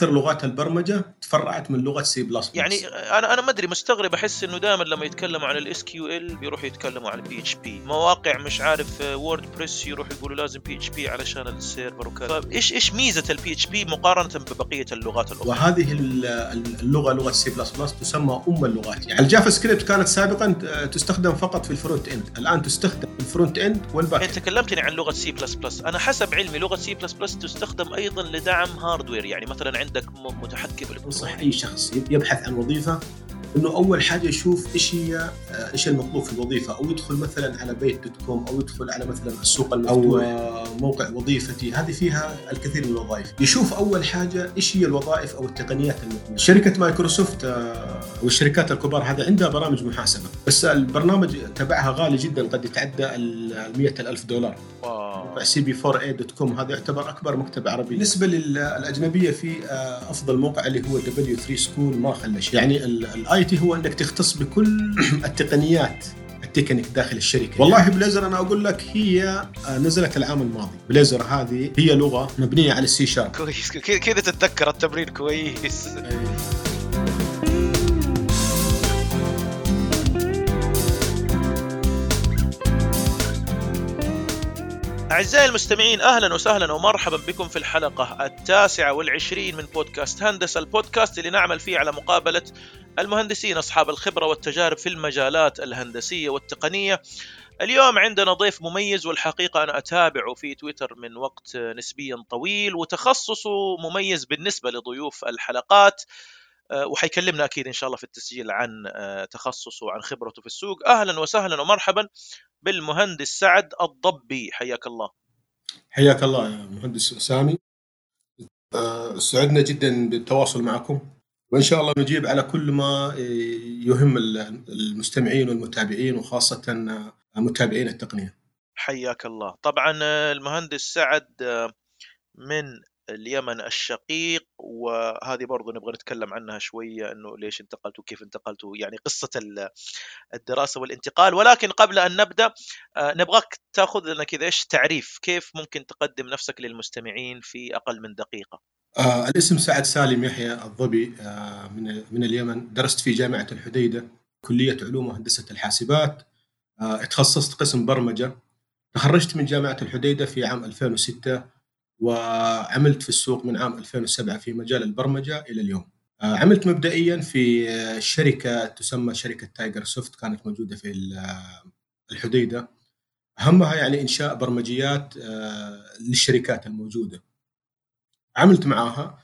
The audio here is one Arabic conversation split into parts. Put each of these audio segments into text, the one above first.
أكثر لغات البرمجة تفرعت من لغة C plus يعني أنا أنا ما أدري مستغرب أحس إنه دائما لما يتكلموا عن ال SQL بيروحوا يتكلموا عن ال PHP مواقع مش عارف WordPress يروحوا يقولوا لازم PHP علشان ال server وكذا. إيش إيش ميزة ال PHP مقارنة ببقية اللغات الأخرى؟ وهذه اللغة لغة C plus plus تسمى أم اللغات. يعني ال JavaScript كانت سابقا تستخدم فقط في ال front end. الآن تستخدم في ال front end وال back أنت كلمتني عن لغة C plus plus. أنا حسب علمي لغة C plus plus تستخدم أيضا لدعم hardware يعني مثلا عندك متحكم انصح أي شخص يبحث عن وظيفة إنه أول حاجة يشوف إيش هي إيش المطلوب في الوظيفة أو يدخل مثلا على بيت dot com أو يدخل على مثلا السوق المفتوح أو موقع وظيفتي. هذه فيها الكثير من الوظائف. يشوف أول حاجة إيش هي الوظائف أو التقنيات المطلوبه شركة مايكروسوفت والشركات الكبار هذه عندها برامج محاسبة بس البرنامج تبعها غالي جدا قد يتعدى ال ألف دولار. موقع CB4A dot com هذا يعتبر أكبر مكتب عربي. بالنسبة للاجنبيه في أفضل موقع اللي هو W3School ما خلى شيء يعني ال IT هو انك تختص بكل التقنيات التكنيك داخل الشركة. والله Blazor أنا أقول لك هي نزلت العام الماضي. Blazor هذه هي لغة مبنية على ال C Sharp كويس. كذا تتذكر التمرين كويس؟ أعزائي المستمعين أهلا وسهلا ومرحبا بكم في الحلقة التاسعة والعشرين من بودكاست هندسة البودكاست اللي نعمل فيه على مقابلة المهندسين أصحاب الخبرة والتجارب في المجالات الهندسية والتقنية. اليوم عندنا ضيف مميز والحقيقة أنا أتابعه في تويتر من وقت نسبيا طويل وتخصصه مميز بالنسبة لضيوف الحلقات وحيكلمنا أكيد إن شاء الله في التسجيل عن تخصصه وعن خبرته في السوق. أهلا وسهلا ومرحبا. بالمهندس سعد الضبي. حياك الله. حياك الله يا مهندس سامي. سعدنا جدا بالتواصل معكم. وإن شاء الله نجيب على كل ما يهم المستمعين والمتابعين وخاصة متابعين التقنية. حياك الله. طبعا المهندس سعد من اليمن الشقيق وهذه برضو نبغى نتكلم عنها شوية أنه ليش انتقلت وكيف انتقلت يعني قصة الدراسة والانتقال. ولكن قبل أن نبدأ نبغاك تأخذ لنا كذا إيش تعريف كيف ممكن تقدم نفسك للمستمعين في أقل من دقيقة؟ آه الاسم سعد سالم يحيى الضبي آه من من اليمن. درست في جامعة الحديدة كلية علوم وهندسة الحاسبات آه تخصصت قسم برمجة. تخرجت من جامعة الحديدة في عام 2006 وعملت في السوق من عام 2007 في مجال البرمجة إلى اليوم. عملت مبدئيا في شركة تسمى شركة Tiger Soft كانت موجودة في الحديدة. أهمها يعني إنشاء برمجيات للشركات الموجودة. عملت معاها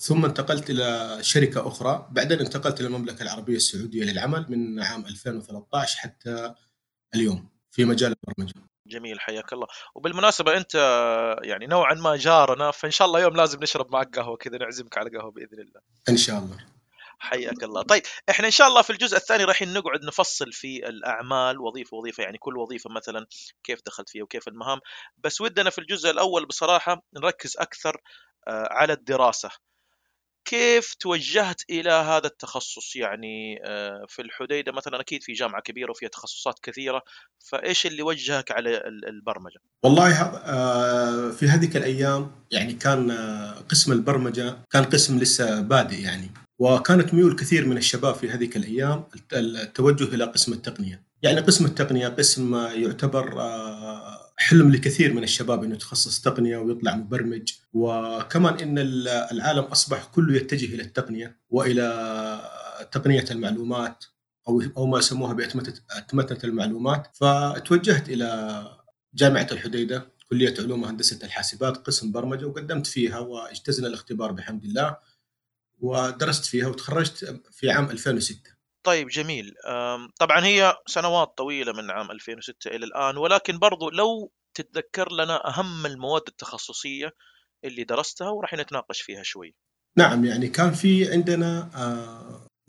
ثم انتقلت إلى شركة أخرى، بعدين انتقلت إلى المملكة العربية السعودية للعمل من عام 2013 حتى اليوم في مجال البرمجة. جميل حياك الله. وبالمناسبة أنت يعني نوعا ما جارنا فإن شاء الله يوم لازم نشرب معك قهوة كذا نعزمك على قهوة بإذن الله. إن شاء الله. حياك الله. طيب إحنا إن شاء الله في الجزء الثاني راح نقعد نفصل في الأعمال وظيفة وظيفة يعني كل وظيفة مثلا كيف دخلت فيها وكيف المهام. بس ودنا في الجزء الأول بصراحة نركز أكثر على الدراسة. كيف توجهت إلى هذا التخصص؟ يعني في الحديدة مثلا أكيد في جامعة كبيرة وفيها تخصصات كثيرة فإيش اللي وجهك على البرمجة؟ والله في هذيك الأيام يعني كان قسم البرمجة كان قسم لسه بادئ يعني وكانت ميول كثير من الشباب في هذيك الأيام التوجه إلى قسم التقنية. يعني قسم التقنية قسم يعتبر حلم لكثير من الشباب إنه يتخصص تقنية ويطلع مبرمج. وكمان إن العالم أصبح كله يتجه إلى التقنية وإلى تقنية المعلومات أو أو ما يسموها باتمته المعلومات. فتوجهت إلى جامعة الحديدة كلية علوم وهندسة الحاسبات قسم برمجة وقدمت فيها واجتزنا الاختبار بحمد الله ودرست فيها وتخرجت في عام 2006 طيب جميل. طبعا هي سنوات طويلة من عام 2006 إلى الآن ولكن برضو لو تتذكر لنا أهم المواد التخصصية اللي درستها وراح نتناقش فيها شوي. نعم يعني كان في عندنا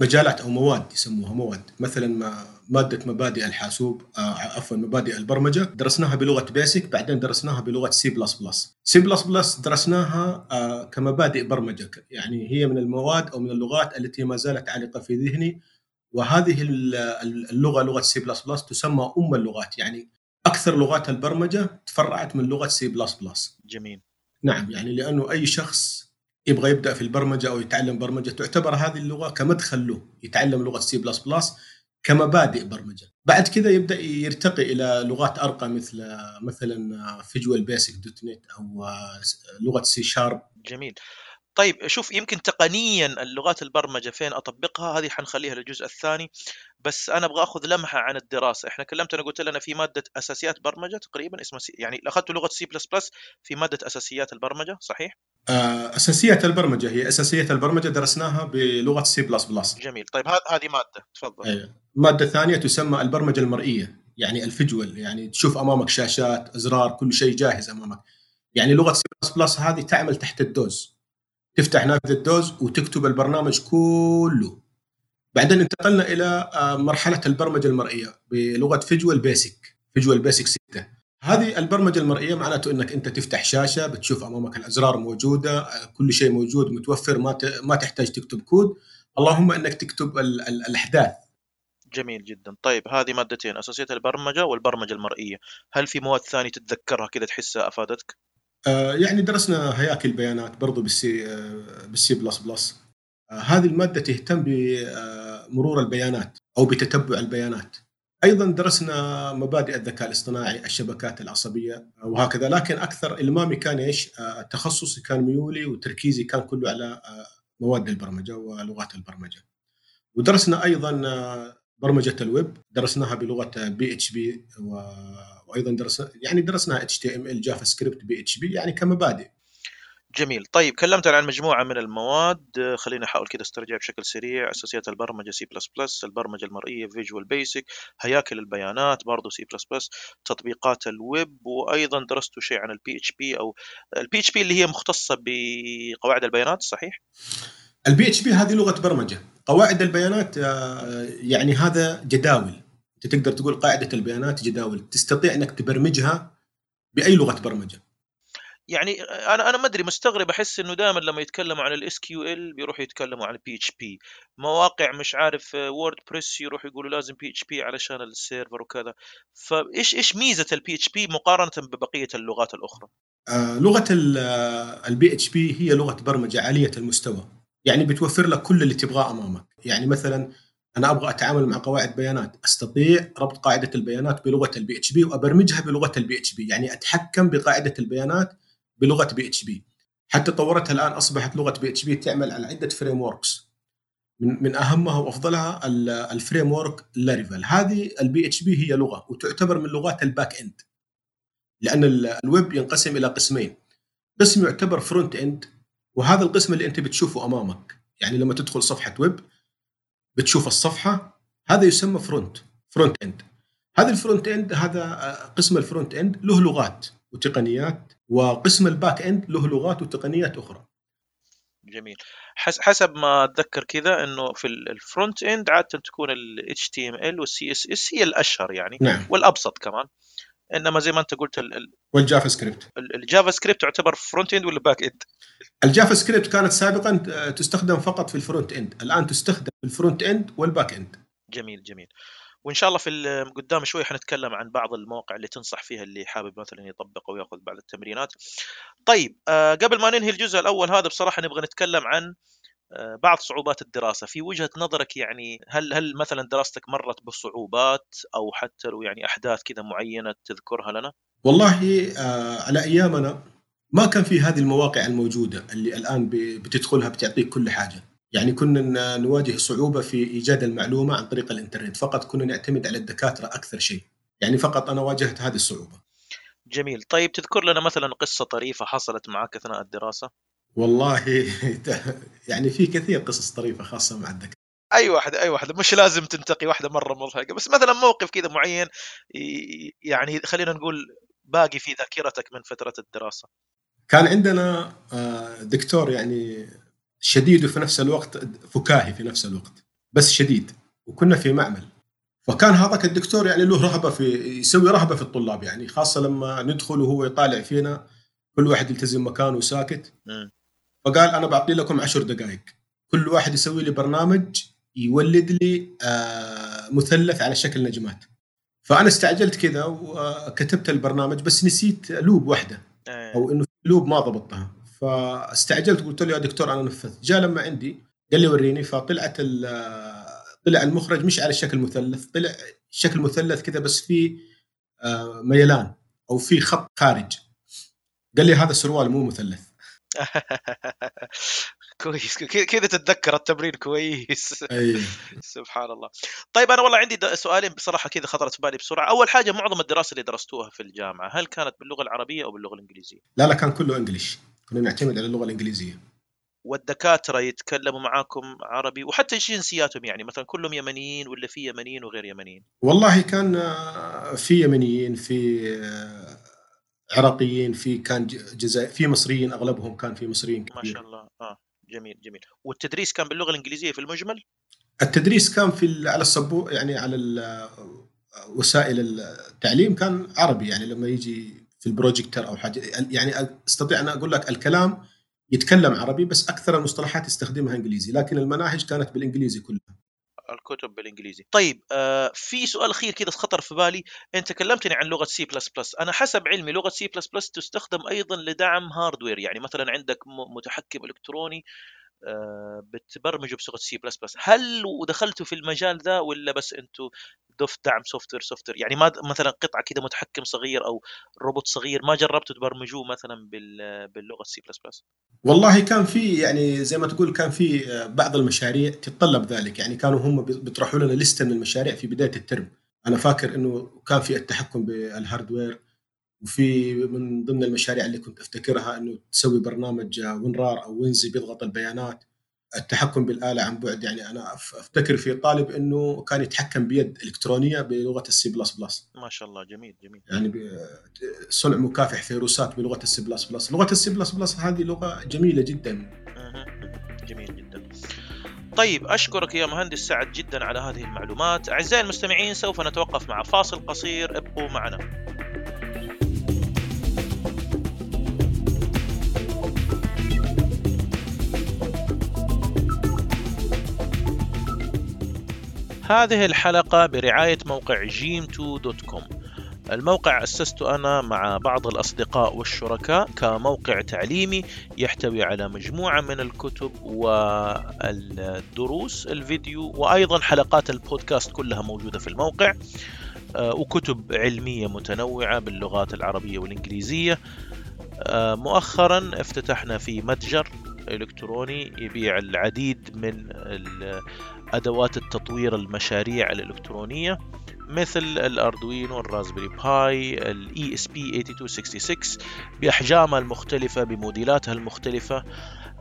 مجالات أو مواد يسموها مواد. مثلا مادة مبادئ الحاسوب عفوا مبادئ البرمجة درسناها بلغة Basic بعدين درسناها بلغة C plus plus C plus plus درسناها كمبادئ برمجة يعني هي من المواد أو من اللغات التي ما زالت عالقة في ذهني. وهذه اللغة لغة C plus plus تسمى أم اللغات. يعني أكثر لغات البرمجة تفرعت من لغة C plus plus جميل. نعم يعني لأنه أي شخص يبغى يبدأ في البرمجة أو يتعلم برمجة تعتبر هذه اللغة كمدخل له يتعلم لغة C plus plus كمبادئ برمجة. بعد كذا يبدأ يرتقي إلى لغات أرقى مثل مثلا Visual Basic dot net أو لغة C Sharp جميل. طيب شوف يمكن تقنيا اللغات البرمجة فين أطبقها هذه حنخليها للجزء الثاني بس أنا أبغى أخذ لمحة عن الدراسة. إحنا كلمتنا قلت لنا في مادة أساسيات برمجة تقريبا اسمها C يعني أخذت لغة C plus plus في مادة أساسيات البرمجة صحيح؟ آه، أساسيات البرمجة هي أساسيات البرمجة درسناها بلغة C plus plus جميل. طيب هذه مادة تفضل. أيوة. مادة ثانية تسمى البرمجة المرئية يعني ال visual يعني تشوف أمامك شاشات أزرار كل شيء جاهز أمامك. يعني لغة C plus plus هذه تعمل تحت ال DOS. تفتح نافذه ال DOS وتكتب البرنامج كله. بعدين انتقلنا إلى آه، مرحلة البرمجة المرئية بلغة Visual Basic Visual Basic 6 هذه البرمجة المرئية معناته إنك أنت تفتح شاشة بتشوف أمامك الأزرار موجودة آه، كل شيء موجود متوفر ما ما تحتاج تكتب كود. اللهم إنك تكتب ال ال الأحداث. جميل جدا. طيب هذه مادتين اساسيات البرمجة والبرمجة المرئية. هل في مواد ثانية تتذكرها كذا تحسها أفادتك؟ يعني درسنا هياكل بيانات برضو بال C آه بال C plus plus. آه هذه المادة تهتم بمرور البيانات أو بتتبع البيانات. أيضا درسنا مبادئ الذكاء الاصطناعي الشبكات العصبية وهكذا. لكن أكثر إلمامي كان آه، تخصصي كان ميولي وتركيزي كان كله على آه، مواد البرمجة ولغات البرمجة. ودرسنا أيضا آه، برمجة الويب درسناها بلغة PHP وأيضا درسنا يعني درسنا اتش تي ام ال جافا سكريبت بي اتش بي يعني كمبادئ. جميل. طيب كلمتنا عن مجموعة من المواد. خلينا نحاول كده أسترجع بشكل سريع. أساسيات البرمجة سي بلس بلس البرمجة المرئية Visual Basic هياكل البيانات برضو سي بلس بلس تطبيقات الويب وأيضا درستوا شيء عن البي اتش بي أو البي اتش بي اللي هي مختصة بقواعد البيانات صحيح؟ ال PHP هذه لغة برمجة. قواعد البيانات آه، يعني هذا جداول. أنت تقدر تقول قاعدة البيانات جداول. تستطيع أنك تبرمجها بأي لغة برمجة. يعني أنا أنا ما أدري مستغرب. أحس إنه دائما لما يتكلموا عن ال SQL بيروحوا يتكلموا عن ال PHP مواقع مش عارف WordPress يروحوا يقولوا لازم PHP علشان ال server وكذا. فإيش إيش ميزة ال PHP مقارنة ببقية اللغات الأخرى؟ آه لغة ال PHP هي لغة برمجة عالية المستوى. يعني بتوفر لك كل اللي تبغاه أمامك. يعني مثلا أنا أبغى أتعامل مع قواعد بيانات. أستطيع ربط قاعدة البيانات بلغة البي اتش بي وأبرمجها بلغة البي اتش بي يعني أتحكم بقاعدة البيانات بلغة PHP حتى طورتها الآن أصبحت لغة PHP تعمل على عدة frameworks من من أهمها وأفضلها ال framework Laravel هذه ال PHP هي لغة وتعتبر من لغات ال back end لأن الويب ينقسم إلى قسمين. قسم يعتبر front end وهذا القسم اللي انت بتشوفه أمامك يعني لما تدخل صفحة ويب بتشوف الصفحة هذا يسمى front front end هذا ال front end هذا قسم ال front end له لغات وتقنيات وقسم ال back end له لغات وتقنيات أخرى. جميل. حسب ما أتذكر كذا إنه في ال front end عادة تكون ال HTML وال CSS هي الأشهر يعني نعم. والأبسط كمان. إنما زي ما أنت قلت ال وال JavaScript ال JavaScript تعتبر front end ولا back end؟ ال JavaScript كانت سابقا تستخدم فقط في ال front end الآن تستخدم في ال front end وال back end جميل جميل وإن شاء الله في قدام شوي حنتكلم عن بعض المواقع اللي تنصح فيها اللي حابب مثلا يطبق أو يأخذ بعض التمرينات. طيب آه قبل ما ننهي الجزء الأول هذا بصراحة نبغى نتكلم عن آه بعض صعوبات الدراسة. في وجهة نظرك يعني هل هل مثلا دراستك مرت بصعوبات أو حتى لو يعني أحداث كذا معينة تذكرها لنا؟ والله آه على أيامنا ما كان في هذه المواقع الموجودة اللي الآن بتدخلها بتعطيك كل حاجة. يعني كنا نواجه صعوبة في إيجاد المعلومة عن طريق الإنترنت. فقط كنا نعتمد على الدكاترة أكثر شيء. يعني فقط أنا واجهت هذه الصعوبة. جميل. طيب تذكر لنا مثلا قصة طريفة حصلت معك أثناء الدراسة؟ والله يعني في كثير قصص طريفة خاصة مع الدكاترة أي واحدة أي واحدة مش لازم تنتقي واحدة مرة مضحكه بس مثلا موقف كذا معين يعني خلينا نقول باقي في ذاكرتك من فترة الدراسة. كان عندنا آه، دكتور يعني شديد وفي نفس الوقت فكاهي في نفس الوقت. بس شديد. وكنا في معمل. فكان هذاك الدكتور يعني له رهبة في يسوي رهبة في الطلاب يعني. خاصة لما ندخل وهو يطالع فينا كل واحد يلتزم مكانه وساكت. فقال أنا بعطي لكم عشر دقائق. كل واحد يسوي لي برنامج يولد لي آه، مثلث على شكل نجمات. فأنا استعجلت كذا وكتبت البرنامج بس نسيت لوب واحدة أو إنه لوب ما ضبطتها فاستعجلت قلت له يا دكتور أنا نفذت. جاء لما عندي قال لي وريني. فطلعت طلع المخرج مش على الشكل مثلث طلع شكل مثلث كذا بس فيه آه، ميلان أو في خط خارج. قال لي هذا سروال مو مثلث. كويس. كذا تتذكر التمرين كويس. أيه. سبحان الله. طيب أنا والله عندي سؤالين بصراحة كذا خطرت في بالي بسرعة. أول حاجة معظم الدراسة اللي درستوها في الجامعة هل كانت باللغة العربية أو باللغة الإنجليزية؟ لا لا كان كله إنجليش. كنا نعتمد على اللغة الإنجليزية. والدكاترة يتكلموا معاكم عربي وحتى إيش جنسياتهم يعني مثلا كلهم يمنيين ولا في يمنيين وغير يمنيين؟ والله كان آه، في يمنيين في آه، عراقيين في كان جزائر في مصريين أغلبهم كان في مصريين كثير. ما شاء الله. آه جميل جميل. والتدريس كان باللغة الإنجليزية في المجمل؟ التدريس كان في على السبو يعني على وسائل التعليم كان عربي يعني لما يجي في البروجيكتر أو حاجة يعني أستطيع أن أقول لك الكلام يتكلم عربي بس أكثر المصطلحات يستخدمها إنجليزي لكن المناهج كانت بالإنجليزي كلها. الكتب بالإنجليزي. طيب آه في سؤال أخير كذا خطر في بالي. أنت كلمتني عن لغة سي بلس بلس أنا حسب علمي لغة سي بلس بلس تستخدم أيضا لدعم hardware يعني مثلا عندك متحكم إلكتروني آه بتبرمجه بصيغة سي بلس بلس هل ودخلتوا في المجال ذا ولا بس أنتم دف دعم software software يعني ما مثلا قطعة كذا متحكم صغير أو روبوت صغير ما جربتوا تبرمجوه مثلا باللغة سي بلس بلس والله كان في يعني زي ما تقول كان في آه، بعض المشاريع تتطلب ذلك. يعني كانوا هم بيطرحوا لنا لسته من المشاريع في بداية الترم. أنا فاكر إنه كان في التحكم بال hardware وفي من ضمن المشاريع اللي كنت أفتكرها إنه تسوي برنامج WinRAR أو WinZip بيضغط البيانات التحكم بالآلة عن بعد. يعني أنا أفتكر في طالب إنه كان يتحكم بيد إلكترونية بلغة السي بلس بلس. ما شاء الله جميل جميل. يعني صنع مكافح فيروسات بلغة السي بلس بلس. لغة السي بلس بلس هذه لغة جميلة جدا. جميل جدا. طيب أشكرك يا مهندس سعد جدا على هذه المعلومات. أعزائي المستمعين سوف نتوقف مع فاصل قصير. ابقوا معنا. هذه الحلقة برعاية موقع جيم2.com الموقع أسسته أنا مع بعض الأصدقاء والشركاء كموقع تعليمي يحتوي على مجموعة من الكتب والدروس الفيديو وأيضا حلقات البودكاست كلها موجودة في الموقع. آه، وكتب علمية متنوعة باللغات العربية والإنجليزية. آه، مؤخرا افتتحنا في متجر إلكتروني يبيع العديد من أدوات التطوير المشاريع الإلكترونية مثل ال Arduino ال Raspberry Pi ال ESP 8266 بأحجامها المختلفة بموديلاتها المختلفة.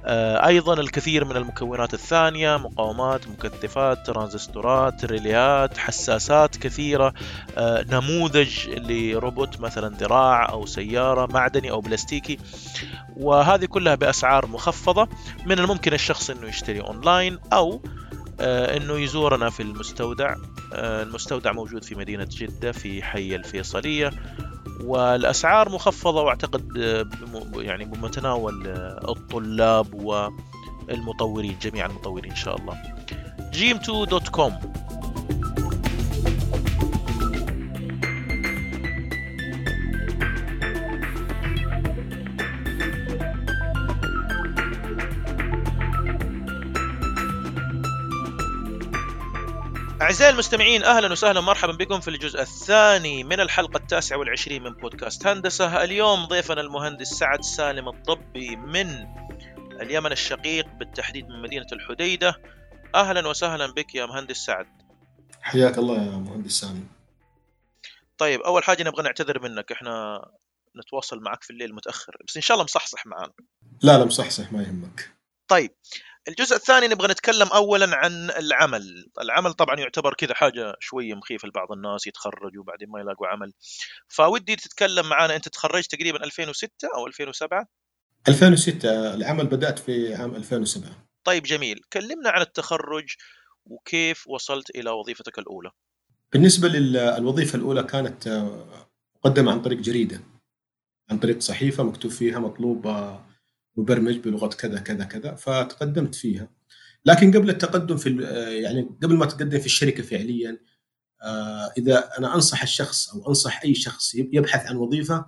آه، أيضا الكثير من المكونات الثانية مقاومات مكثفات ترانزستورات ريليات حساسات كثيرة آه، نموذج لروبوت مثلا ذراع أو سيارة معدني أو بلاستيكي. وهذه كلها بأسعار مخفضة من الممكن الشخص أنه يشتري أونلاين أو إنه يزورنا في المستودع. آه، المستودع موجود في مدينة جدة في حي الفيصلية. والأسعار مخفضة وأعتقد آه، يعني بمتناول الطلاب والمطورين جميع المطورين إن شاء الله. جيم2.com أعزائي المستمعين أهلا وسهلا ومرحبا بكم في الجزء الثاني من الحلقة التاسعة والعشرين من بودكاست هندسة. اليوم ضيفنا المهندس سعد سالم الطبي من اليمن الشقيق بالتحديد من مدينة الحديدة. أهلا وسهلا بك يا مهندس سعد. حياك الله يا مهندس سامي طيب أول حاجة نبغى نعتذر منك إحنا نتواصل معك في الليل متأخر بس إن شاء الله مصحصح معانا لا لا مصحصح ما يهمك. طيب الجزء الثاني نبغى نتكلم اولا عن العمل، العمل طبعا يعتبر كذا حاجة شوية مخيفة لبعض الناس يتخرجوا وبعدين ما يلاقوا عمل. فودي تتكلم معنا أنت تخرجت تقريبا 2006 أو 2007 2006 العمل بدأت في عام 2007 طيب جميل، كلمنا عن التخرج وكيف وصلت إلى وظيفتك الأولى. بالنسبة للوظيفه الأولى كانت مقدمة عن طريق جريدة عن طريق صحيفة مكتوب فيها مطلوب مبرمج بلغة كذا كذا كذا فتقدمت فيها. لكن قبل التقدم في يعني قبل ما تقدم في الشركة فعليا آه، إذا أنا أنصح الشخص أو أنصح أي شخص يبحث عن وظيفة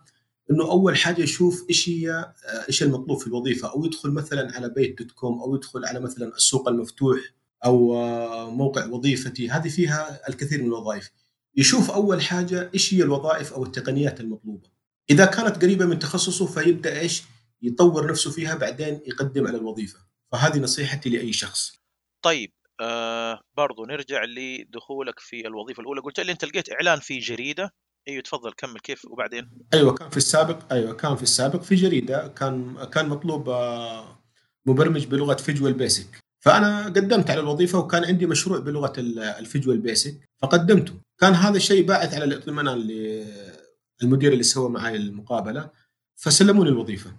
إنه أول حاجة يشوف إيش هي آه، إيش المطلوب في الوظيفة. أو يدخل مثلا على بيت دوت كوم أو يدخل على مثلا السوق المفتوح أو آه، موقع وظيفتي. هذه فيها الكثير من الوظائف. يشوف أول حاجة إيش هي الوظائف أو التقنيات المطلوبة. إذا كانت قريبة من تخصصه فيبدأ إيش؟ يطور نفسه فيها بعدين يقدم على الوظيفة. فهذه نصيحتي لأي شخص. طيب آه برضو نرجع لدخولك في الوظيفة الأولى. قلت لي أنت لقيت إعلان في جريدة. إيوه تفضل كمل. كيف وبعدين؟ أيوه كان في السابق أيوه كان في السابق في جريدة. كان كان مطلوب آه، مبرمج بلغة فيجوال بيسك فأنا قدمت على الوظيفة وكان عندي مشروع بلغة ال Visual Basic فقدمته. كان هذا الشيء باعث على الاطمئنان للمدير اللي سوى معي المقابلة. فسلموني الوظيفة.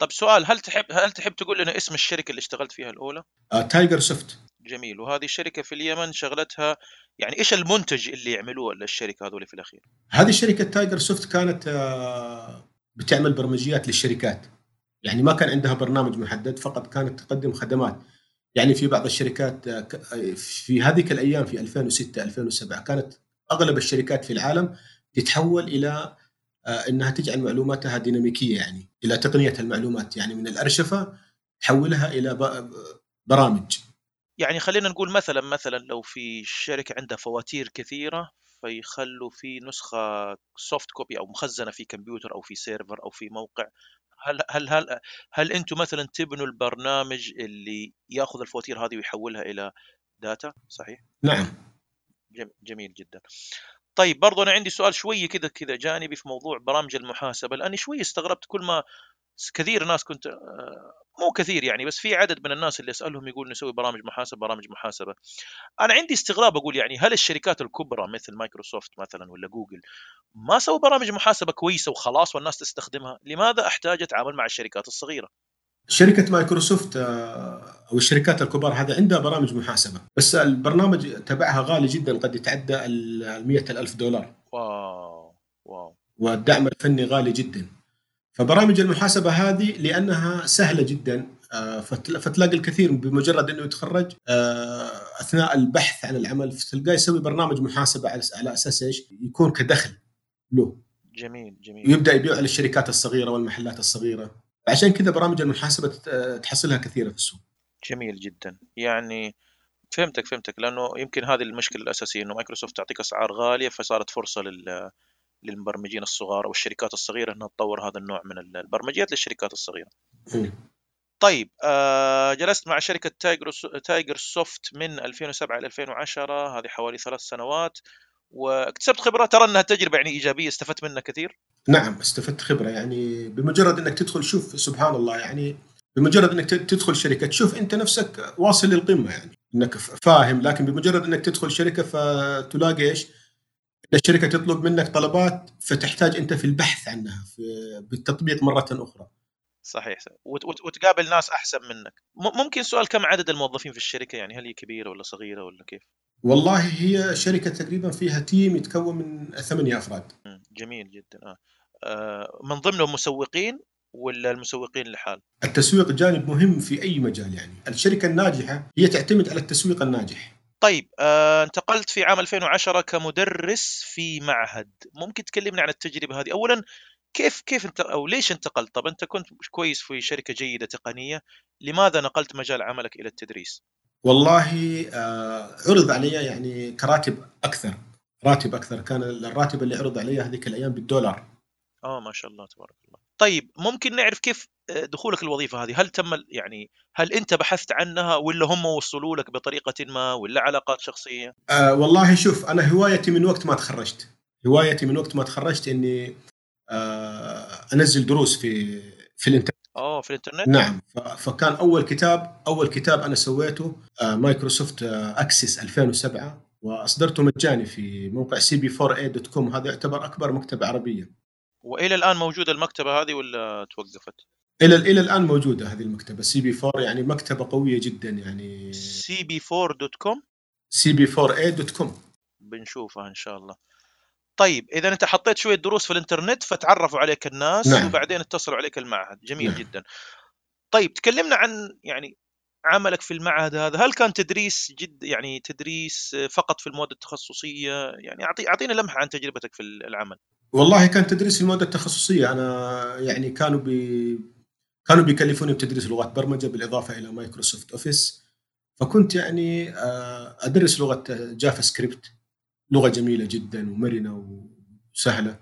طب سؤال هل تحب هل تحب تقول لنا اسم الشركة اللي اشتغلت فيها الأولى؟ آه Tiger Soft جميل وهذه الشركة في اليمن شغلتها يعني إيش المنتج اللي يعملوه الشركة هذول في الأخير؟ هذه الشركة Tiger Soft كانت آه بتعمل برمجيات للشركات يعني ما كان عندها برنامج محدد فقط كانت تقدم خدمات يعني في بعض الشركات آه، آه، في هذيك الأيام في 2006 2007 كانت أغلب الشركات في العالم تتحول إلى آه، إنها تجعل معلوماتها ديناميكية يعني إلى تقنية المعلومات يعني من الأرشفة تحولها إلى برامج. يعني خلينا نقول مثلا مثلا لو في شركة عندها فواتير كثيرة فيخلوا في نسخة soft copy أو مخزنة في كمبيوتر أو في server أو في موقع. هل هل هل هل أنتم مثلا تبنوا البرنامج اللي يأخذ الفواتير هذه ويحولها إلى data صحيح؟ نعم. جميل جدا. طيب برضو أنا عندي سؤال شوية كذا كذا جانبي في موضوع برامج المحاسبة. لأني شوي استغربت كل ما كثير ناس كنت آه، مو كثير يعني بس في عدد من الناس اللي اسالهم يقول نسوي برامج محاسبة برامج محاسبة. أنا عندي استغراب أقول يعني هل الشركات الكبرى مثل مايكروسوفت مثلا ولا جوجل ما سووا برامج محاسبة كويسة وخلاص والناس تستخدمها؟ لماذا أحتاج أتعامل مع الشركات الصغيرة؟ شركة مايكروسوفت آه، أو الشركات الكبار هذا عندها برامج محاسبة بس البرنامج تبعها غالي جدا قد يتعدى ال ألف دولار واو واو والدعم الفني غالي جدا فبرامج المحاسبة هذه لأنها سهلة جدا آه، فتلاقي الكثير بمجرد إنه يتخرج آه، أثناء البحث عن العمل تلقاه يسوي برنامج محاسبة على أساس إيش؟ يكون كدخل له. جميل جميل. ويبدأ يبيع للشركات الصغيرة والمحلات الصغيرة. عشان كذا برامج المحاسبة تحصلها كثيرة في السوق. جميل جدا، يعني فهمتك فهمتك. لأنه يمكن هذه المشكلة الأساسية إنه مايكروسوفت تعطيك أسعار غالية فصارت فرصة لل للمبرمجين الصغار أو الشركات الصغيرة إنها تطور هذا النوع من البرمجيات للشركات الصغيرة. طيب آه جلست مع شركة تايجر Tiger Soft من 2007 إلى 2010 هذه حوالي ثلاث سنوات واكتسبت خبرة. ترى إنها تجربة يعني إيجابية استفدت منها كثير. نعم استفدت خبرة يعني بمجرد إنك تدخل شوف سبحان الله يعني بمجرد إنك تدخل شركة تشوف أنت نفسك واصل للقمة يعني إنك فاهم لكن بمجرد إنك تدخل شركة فتلاقي إيش؟ الشركة تطلب منك طلبات فتحتاج أنت في البحث عنها في بالتطبيق مرة أخرى. صحيح وتقابل ناس أحسن منك. ممكن سؤال كم عدد الموظفين في الشركة يعني هل هي كبيرة ولا صغيرة ولا كيف؟ والله هي شركة تقريبا فيها تيم يتكون من ثمانية أفراد. جميل جدا آه. آه من ضمنهم مسوقين ولا المسوقين لحال؟ التسويق جانب مهم في أي مجال يعني، الشركة الناجحة هي تعتمد على التسويق الناجح. طيب آه، انتقلت في عام 2010 كمدرس في معهد، ممكن تكلمنا عن التجربة هذه؟ اولا كيف كيف انت أو ليش انتقلت؟ طب أنت كنت كويس في شركة جيدة تقنية، لماذا نقلت مجال عملك إلى التدريس؟ والله آه، عرض علي يعني كراتب أكثر راتب أكثر. كان الراتب اللي عرض علي هذيك الأيام بالدولار. آه ما شاء الله تبارك الله. طيب ممكن نعرف كيف آه، دخولك الوظيفة هذه؟ هل تم يعني هل أنت بحثت عنها ولا هم وصلوا لك بطريقة ما ولا علاقات شخصية؟ آه والله شوف أنا هوايتي من وقت ما تخرجت. هوايتي من وقت ما تخرجت إني آه أنزل دروس في في الإنترنت. آه في الإنترنت؟ نعم. فكان أول كتاب أول كتاب أنا سويته آه مايكروسوفت Access 2007 واصدرته مجاني في موقع CB4A dot com هذا يعتبر أكبر مكتبه عربيه وإلى الآن موجوده المكتبة هذه ولا توقفت؟ إلى إلى الآن موجودة هذه المكتبة CB4 يعني مكتبة قوية جدا يعني CB4 dot com CB4A dot com بنشوفها إن شاء الله طيب إذا أنت حطيت شوية دروس في الإنترنت فتعرفوا عليك الناس نعم. وبعدين اتصلوا عليك المعهد جميل نعم. جدا طيب تكلمنا عن يعني عملك في المعهد هذا هل كان تدريس جد يعني تدريس فقط في المواد التخصصية؟ يعني أعطي أعطينا لمحة عن تجربتك في العمل. والله كان تدريس في المواد التخصصية. أنا يعني كانوا بي كانوا بيكلفوني بتدريس لغات برمجة بالإضافة إلى مايكروسوفت Office. فكنت يعني آه، أدرس لغة JavaScript لغة جميلة جدا ومرنة وسهلة.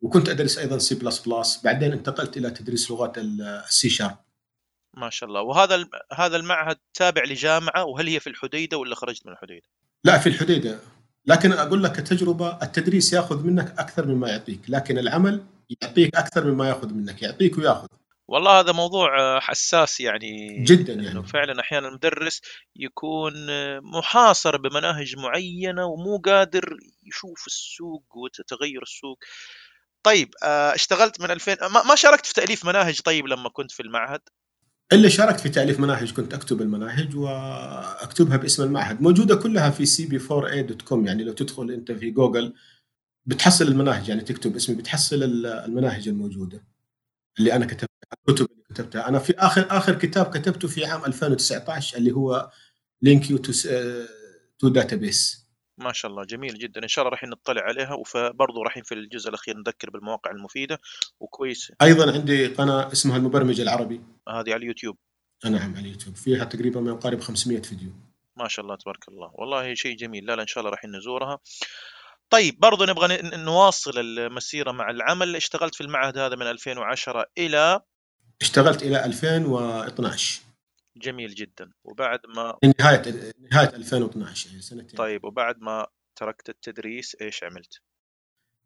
وكنت أدرس أيضا C plus plus بعدين انتقلت إلى تدريس لغات ال C sharp ما شاء الله. وهذا هذا المعهد تابع لجامعة وهل هي في الحديدة ولا خرجت من الحديدة؟ لا في الحديدة. لكن أقول لك كتجربة التدريس ياخذ منك أكثر مما يعطيك لكن العمل يعطيك أكثر مما ياخذ منك يعطيك وياخذ. والله هذا موضوع حساس يعني. جدا يعني. فعلا أحيانا المدرس يكون محاصر بمناهج معينة ومو قادر يشوف السوق وتغير السوق. طيب آه، اشتغلت من 2000 ما شاركت في تأليف مناهج طيب لما كنت في المعهد؟ اللي شاركت في تأليف مناهج كنت أكتب المناهج وأكتبها باسم المعهد. موجودة كلها في سي بي 4 a دوت كوم يعني لو تدخل أنت في جوجل بتحصل المناهج يعني تكتب اسمي بتحصل المناهج الموجودة اللي أنا كتبتها الكتب اللي كتبتها. أنا في اخر آخر كتاب كتبته في عام 2019 اللي هو LINQ to database ما شاء الله جميل جدا. إن شاء الله راح نطلع عليها وبرضه رايحين في الجزء الأخير نذكر بالمواقع المفيدة. وكويس. أيضا عندي قناة اسمها المبرمج العربي. هذه على اليوتيوب. نعم على اليوتيوب. فيها تقريبا ما يقارب 500 فيديو. ما شاء الله تبارك الله. والله شيء جميل. لا لا إن شاء الله راح نزورها. طيب برضو نبغى نواصل المسيرة مع العمل. اشتغلت في المعهد هذا من 2010 إلى؟ اشتغلت إلى 2012 جميل جدا. وبعد ما نهاية نهاية 2012 يعني سنتين طيب وبعد ما تركت التدريس إيش عملت؟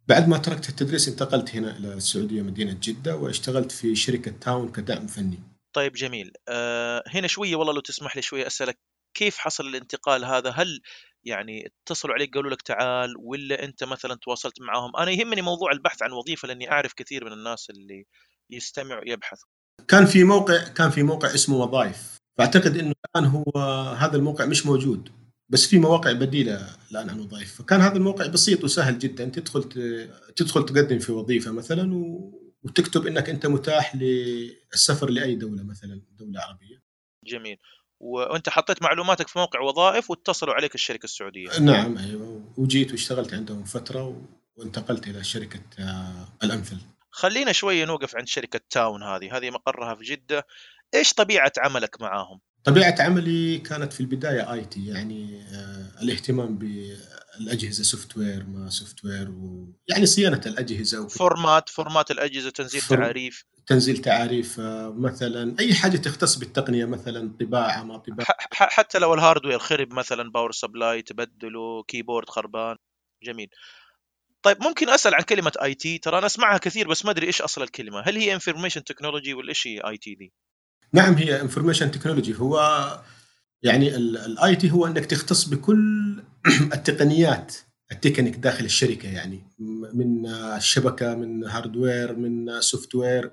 بعد ما تركت التدريس انتقلت هنا إلى السعودية مدينة جدة واشتغلت في شركة تاون كدعم فني. طيب جميل. أه هنا شوية والله لو تسمح لي شوية أسألك كيف حصل الانتقال هذا؟ هل يعني اتصلوا عليك قالوا لك تعال ولا أنت مثلا تواصلت معاهم أنا يهمني موضوع البحث عن وظيفة لأني أعرف كثير من الناس اللي يستمع ويبحث كان في موقع كان في موقع اسمه وظائف. فأعتقد إنه الآن هو هذا الموقع مش موجود. بس في مواقع بديلة الآن عن وظائف. فكان هذا الموقع بسيط وسهل جدا. تدخل تدخل تقدم في وظيفة مثلا وتكتب إنك أنت متاح للسفر لأي دولة مثلا دولة عربية. جميل. وأنت حطيت معلوماتك في موقع وظائف واتصلوا عليك الشركة السعودية. نعم أيوه. وجيت واشتغلت عندهم فترة وانتقلت إلى شركة آه، الأمثل. خلينا شوية نوقف عند شركة تاون هذه. هذه مقرها في جدة. إيش طبيعة عملك معاهم؟ طبيعة عملي كانت في البداية IT يعني آه الاهتمام بالأجهزة software ما software ويعني صيانة الأجهزة format format الأجهزة تنزيل for... تعاريف تنزيل تعاريف آه، مثلا أي حاجة تختص بالتقنية مثلا طباعة ما طباعة. حتى لو ال hardware خرب مثلا power supply تبدله keyboard خربان. جميل. طيب ممكن أسأل عن كلمة IT؟ ترى أنا أسمعها كثير بس ما أدري إيش أصل الكلمة. هل هي information technology ولا إيش هي IT دي؟ نعم هي information technology هو يعني ال IT هو إنك تختص بكل التقنيات التكنيك داخل الشركة. يعني من الشبكة من hardware من software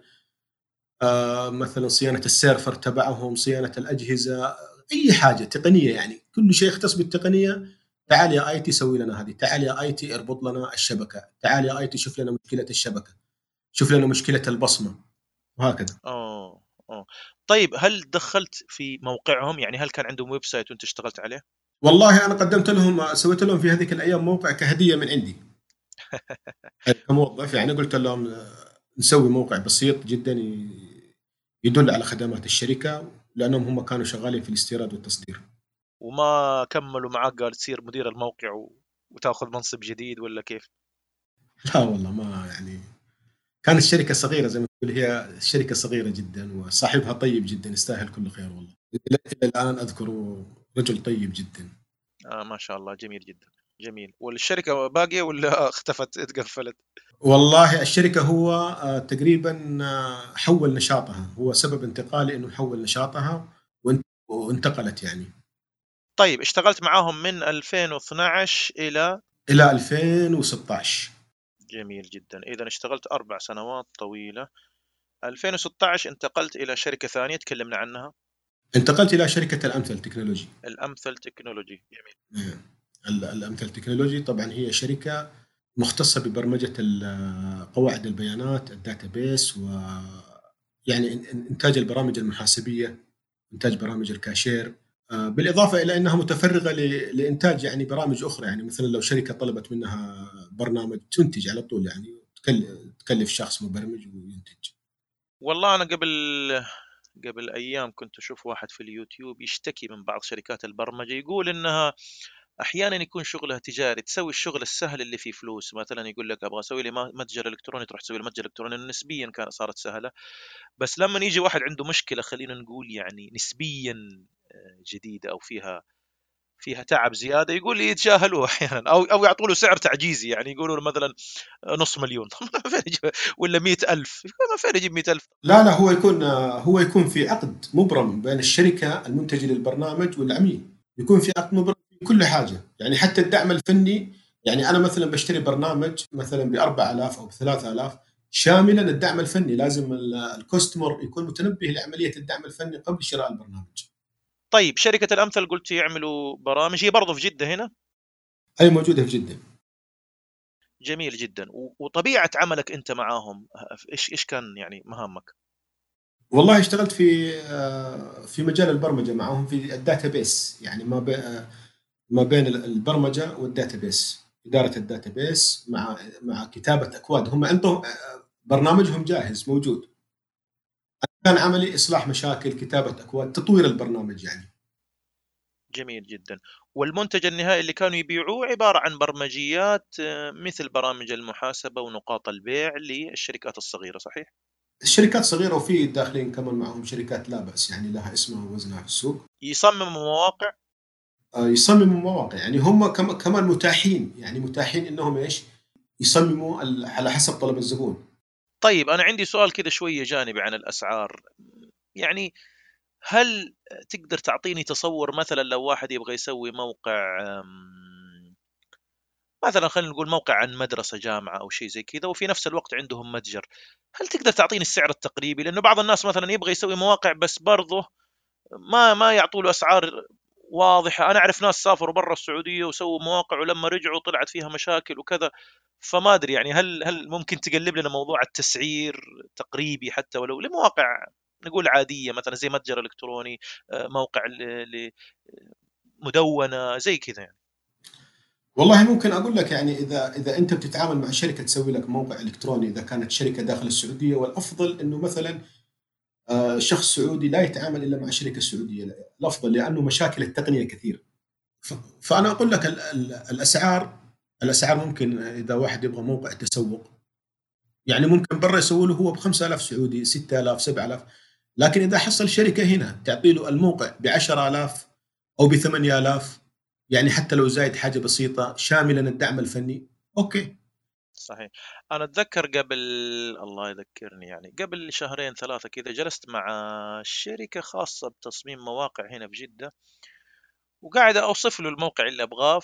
آه، مثلا صيانة ال server تبعهم صيانة الأجهزة أي حاجة تقنية يعني. كل شيء يختص بالتقنية. تعال يا IT سوي لنا هذه. تعال يا IT اربط لنا الشبكة. تعال يا IT شوف لنا مشكلة الشبكة. شوف لنا مشكلة البصمة. وهكذا. أوه أوه. طيب هل دخلت في موقعهم؟ يعني هل كان عندهم website وانت اشتغلت عليه؟ والله أنا قدمت لهم سويت لهم في هذيك الأيام موقع كهدية من عندي. كموظف يعني قلت لهم نسوي موقع بسيط جدا يدل على خدمات الشركة لأنهم هم كانوا شغالين في الاستيراد والتصدير. وما كملوا معك قال تصير مدير الموقع وتاخذ منصب جديد ولا كيف؟ لا والله ما يعني كانت الشركة صغيرة زي ما تقول هي شركة صغيرة جدا وصاحبها طيب جدا يستاهل كل خير والله. إلى الآن أذكره رجل طيب جدا. آه ما شاء الله جميل جدا جميل. والشركة باقية ولا اختفت اتقفلت؟ والله الشركة هو آه، تقريبا آه، حول نشاطها. هو سبب انتقالي إنه حول نشاطها وانتقلت يعني. طيب اشتغلت معاهم من 2012 إلى إلى 2016 جميل جدا. اذا اشتغلت أربع سنوات طويلة. 2016 انتقلت إلى شركة ثانية تكلمنا عنها. انتقلت إلى شركة الأمثل تكنولوجي. الأمثل تكنولوجي. جميل. نعم. الأمثل technology طبعا هي شركة مختصة ببرمجة قواعد البيانات ال database و يعني إنتاج البرامج المحاسبية إنتاج برامج الكاشير. بالإضافة إلى أنها متفرغة لإنتاج يعني برامج أخرى يعني مثلا لو شركة طلبت منها برنامج تنتج على طول يعني تكلف شخص مبرمج وينتج. والله أنا قبل قبل أيام كنت أشوف واحد في اليوتيوب يشتكي من بعض شركات البرمجة يقول إنها أحيانا يكون شغلها تجاري تسوي الشغل السهل اللي فيه فلوس. مثلا يقول لك أبغى أسوي لي متجر إلكتروني تروح تسوي لي متجر إلكتروني. نسبيا كانت صارت سهلة. بس لما يجي واحد عنده مشكلة خلينا نقول يعني نسبيا آه، جديدة أو فيها فيها تعب زيادة يقول لي يتجاهلوه أحيانا أو أو يعطوا له سعر تعجيزي يعني يقولوا له مثلا نص مليون. ولا مئة ألف. ما فين يجيب مئة ألف؟ لا لا هو يكون هو يكون في عقد مبرم بين الشركة المنتجة للبرنامج والعميل. يكون في عقد مبرم في كل حاجة. يعني حتى الدعم الفني يعني أنا مثلا بشتري برنامج مثلا ب 4000 أو ب 3000 شاملا الدعم الفني. لازم الكوستمر يكون متنبه لعملية الدعم الفني قبل شراء البرنامج. طيب شركة الأمثل قلت يعملوا برامج هي برضه في جدة هنا؟ أي موجودة في جدة. جميل جدا. وطبيعة عملك أنت معاهم إيش إيش كان يعني مهامك؟ والله اشتغلت في في مجال البرمجة معاهم في ال database. يعني ما ما بين البرمجة وال database إدارة ال database مع مع كتابة أكواد. هم عندهم برنامجهم جاهز موجود. كان عملي إصلاح مشاكل كتابة أكواد تطوير البرنامج يعني. جميل جدا. والمنتج النهائي اللي كانوا يبيعوه عبارة عن برمجيات آه، مثل برامج المحاسبة ونقاط البيع للشركات الصغيرة صحيح؟ الشركات الصغيره وفي داخلين كمان معهم شركات لا بأس يعني لها اسمها ووزنها في السوق. يصمموا مواقع؟ آه، يصمموا مواقع يعني هم كمان متاحين يعني متاحين إنهم إيش؟ يصمموا على حسب طلب الزبون. طيب أنا عندي سؤال كذا شوية جانبي عن الأسعار. يعني هل تقدر تعطيني تصور مثلا لو واحد يبغى يسوي موقع مثلا خلينا نقول موقع عن مدرسة جامعة أو شيء زي كذا وفي نفس الوقت عندهم متجر هل تقدر تعطيني السعر التقريبي؟ لأنه بعض الناس مثلا يبغى يسوي مواقع بس برضه ما ما يعطوا له أسعار واضحة. أنا أعرف ناس سافروا برا السعودية وسووا مواقع ولما رجعوا طلعت فيها مشاكل وكذا. فما أدري يعني هل هل ممكن تقلب لنا موضوع التسعير تقريبي حتى ولو لمواقع نقول عادية مثلا زي متجر إلكتروني آه، موقع مدونة زي كذا يعني. والله ممكن أقول لك يعني إذا إذا أنت بتتعامل مع شركة تسوي لك موقع إلكتروني إذا كانت شركة داخل السعودية والأفضل إنه مثلا شخص سعودي لا يتعامل إلا مع شركة سعودية. الافضل لأنه مشاكل التقنية كثير. فأنا أقول لك الأسعار الأسعار ممكن إذا واحد يبغى موقع تسوق. يعني ممكن برا يسوي له هو ب 5000 سعودي 6000 7000 لكن إذا حصل شركة هنا تعطي له الموقع ب 10000 أو ب 8000 يعني حتى لو زايد حاجة بسيطة شاملا الدعم الفني. أوكي. صحيح. أنا أتذكر قبل الله يذكرني يعني قبل شهرين ثلاثة كذا جلست مع شركة خاصة بتصميم مواقع هنا في جدة وقاعد أوصف له الموقع اللي أبغاه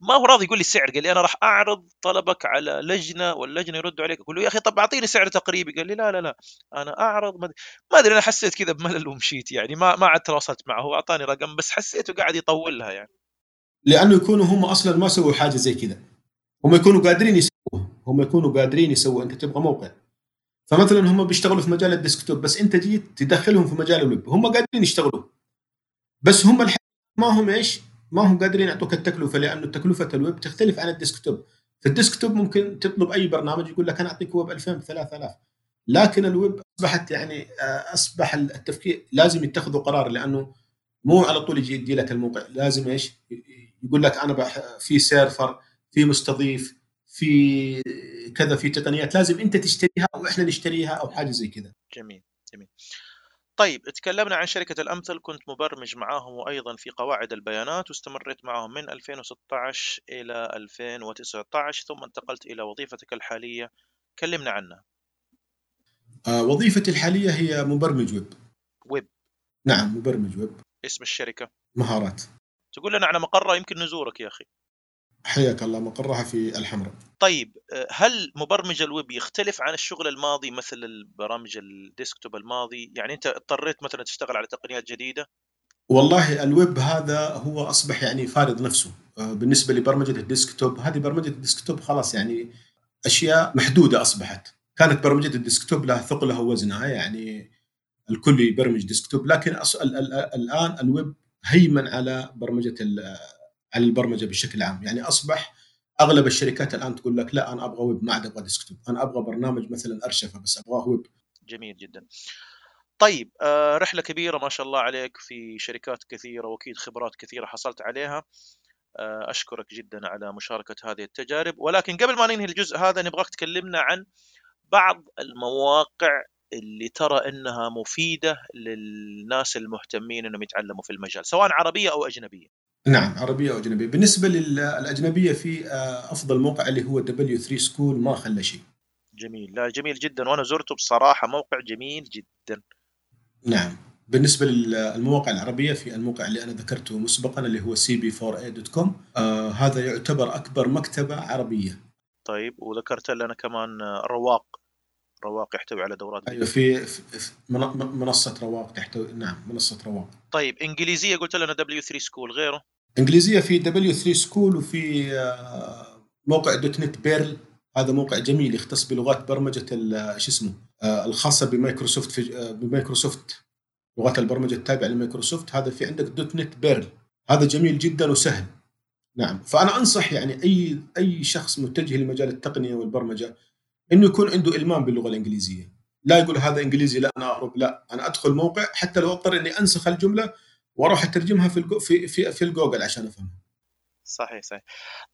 ما هو راضي يقول لي السعر قال لي أنا راح أعرض طلبك على لجنة واللجنة يردوا عليك أقول له يا أخي طب أعطيني سعر تقريبي قال لي لا لا لا أنا أعرض ما أدري أنا حسيت كذا بملل ومشيت يعني ما ما عاد تواصلت معه هو أعطاني رقم بس حسيته قاعد يطولها يعني. لأنه يكونوا هم أصلا ما سووا حاجة زي كذا. هم يكونوا قادرين يسووها هم يكونوا قادرين يسووا أنت تبغى موقع. فمثلا هم بيشتغلوا في مجال ال desktop بس أنت جيت تدخلهم في مجال الويب هم قادرين يشتغلوا. بس هم ما هم إيش؟ ما هم قادرين يعطوك التكلفة لأنه تكلفة الويب تختلف عن ال desktop. في ال desktop ممكن تطلب أي برنامج يقول لك أنا أعطيك ويب 2000 ب 3000 لكن الويب أصبحت يعني آه، أصبح التفكير لازم يتخذوا قرار لأنه مو على طول يجي يدي لك الموقع. لازم إيش؟ يقول لك أنا في سيرفر في مستضيف في كذا في تقنيات لازم أنت تشتريها أو إحنا نشتريها أو حاجة زي كذا. جميل جميل. طيب تكلمنا عن شركة الأمثل كنت مبرمج معاهم وأيضا في قواعد البيانات واستمريت معهم من 2016 إلى 2019 ثم انتقلت إلى وظيفتك الحالية. كلمنا عنها. آه وظيفتي الحالية هي مبرمج web. web. نعم مبرمج ويب. اسم الشركة؟ مهارات. تقول لنا على مقرها يمكن نزورك يا أخي. حياك الله مقرها في الحمراء. طيب هل مبرمج الويب يختلف عن الشغل الماضي مثل البرامج ال desktop الماضي؟ يعني أنت اضطريت مثلا تشتغل على تقنيات جديدة؟ والله الويب هذا هو أصبح يعني فارض نفسه. آه، بالنسبة لبرمجة ال desktop هذه برمجة ال desktop خلاص يعني أشياء محدودة أصبحت. كانت برمجة ال desktop لها ثقلها ووزنها يعني الكل يبرمج desktop لكن الآن الويب هيمن على برمجة على البرمجة بشكل عام. يعني أصبح أغلب الشركات الآن تقول لك لا أنا أبغى ويب ما عاد أبغى desktop. أنا أبغى برنامج مثلا أرشفة بس أبغاه ويب. جميل جدا. طيب آه، رحلة كبيرة ما شاء الله عليك في شركات كثيرة وأكيد خبرات كثيرة حصلت عليها. آه، أشكرك جدا على مشاركة هذه التجارب. ولكن قبل ما ننهي الجزء هذا نبغاك تكلمنا عن بعض المواقع اللي ترى إنها مفيدة للناس المهتمين إنهم يتعلموا في المجال سواء عربية أو أجنبية. نعم عربية أو أجنبية. بالنسبة للأجنبية في آه، أفضل موقع اللي هو W3School ما خلى شيء. جميل. لا جميل جدا. وأنا زرته بصراحة موقع جميل جدا. نعم. بالنسبة للمواقع العربية في الموقع اللي أنا ذكرته مسبقا اللي هو cb4a.com آه هذا يعتبر أكبر مكتبة عربية. طيب وذكرت لنا كمان رواق. رواق يحتوي على دورات أيوه في, في منصة رواق تحتوي نعم منصة رواق. طيب إنجليزية قلت لنا W3School غيره؟ إنجليزية في W3School وفي آه، موقع Dot Net Perls. هذا موقع جميل يختص بلغات برمجة شو اسمه آه، الخاصة بمايكروسوفت في آه، بمايكروسوفت. لغات البرمجة التابعة لمايكروسوفت هذا في عندك Dot Net Perls. هذا جميل جدا وسهل. نعم فأنا أنصح يعني أي أي شخص متجه لمجال التقنية والبرمجة إنه يكون عنده إلمام باللغة الإنجليزية. لا يقول هذا إنجليزي لا أنا اهرب لا أنا أدخل موقع حتى لو أضطر إني أنسخ الجملة وأروح أترجمها في في في, في الجوجل عشان أفهمها. صحيح صحيح.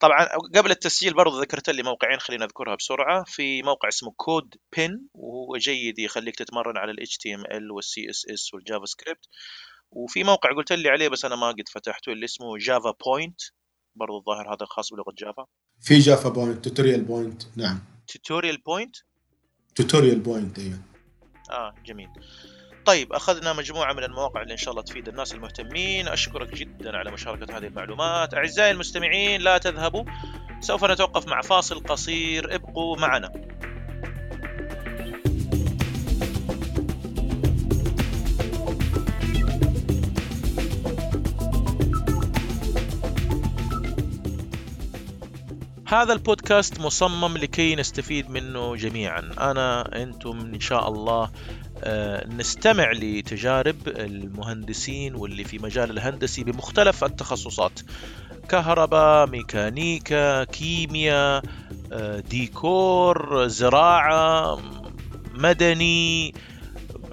طبعا قبل التسجيل برضو ذكرت لي موقعين خلينا أذكرها بسرعة. في موقع اسمه CodePen وهو جيد يخليك تتمرن على ال HTML وال CSS وال JavaScript وفي موقع قلت لي عليه بس أنا ما قد فتحته اللي اسمه Javatpoint برضو الظاهر هذا خاص بلغة Java في Javatpoint Tutorialspoint نعم. توتوريال بوينت توتوريال بوينت أيوه آه جميل. طيب أخذنا مجموعة من المواقع اللي إن شاء الله تفيد الناس المهتمين. أشكرك جدا على مشاركة هذه المعلومات. أعزائي المستمعين لا تذهبوا. سوف نتوقف مع فاصل قصير. ابقوا معنا. هذا البودكاست مصمم لكي نستفيد منه جميعا. أنا أنتم إن شاء الله آه، نستمع لتجارب المهندسين واللي في مجال الهندسي بمختلف التخصصات. كهرباء ميكانيكا كيمياء آه، ديكور زراعة مدني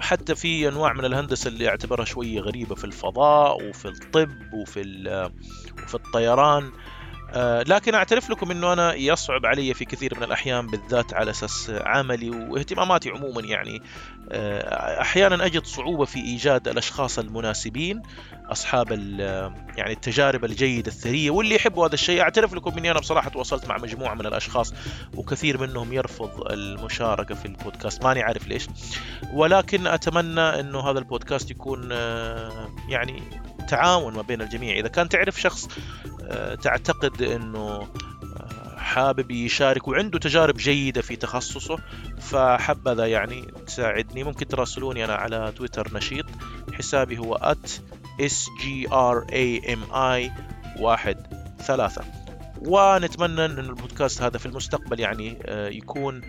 حتى في أنواع من الهندسة اللي أعتبرها شوية غريبة في الفضاء وفي الطب وفي وفي الطيران. لكن أعترف لكم إنه أنا يصعب علي في كثير من الأحيان بالذات على أساس عملي واهتماماتي عموما يعني. آه، أحيانا أجد صعوبة في إيجاد الأشخاص المناسبين أصحاب يعني التجارب الجيدة الثرية واللي يحبوا هذا الشيء. أعترف لكم إني أنا بصراحة تواصلت مع مجموعة من الأشخاص وكثير منهم يرفض المشاركة في البودكاست. ماني عارف ليش ولكن أتمنى إنه هذا البودكاست يكون آه، يعني تعاون ما بين الجميع. إذا كان تعرف شخص آه، تعتقد إنه آه، حابب يشارك وعنده تجارب جيدة في تخصصه فحبذا يعني تساعدني. ممكن تراسلوني أنا على تويتر نشيط. حسابي هو at sgrami واحد ثلاثة. ونتمنى أن البودكاست هذا في المستقبل يعني آه، يكون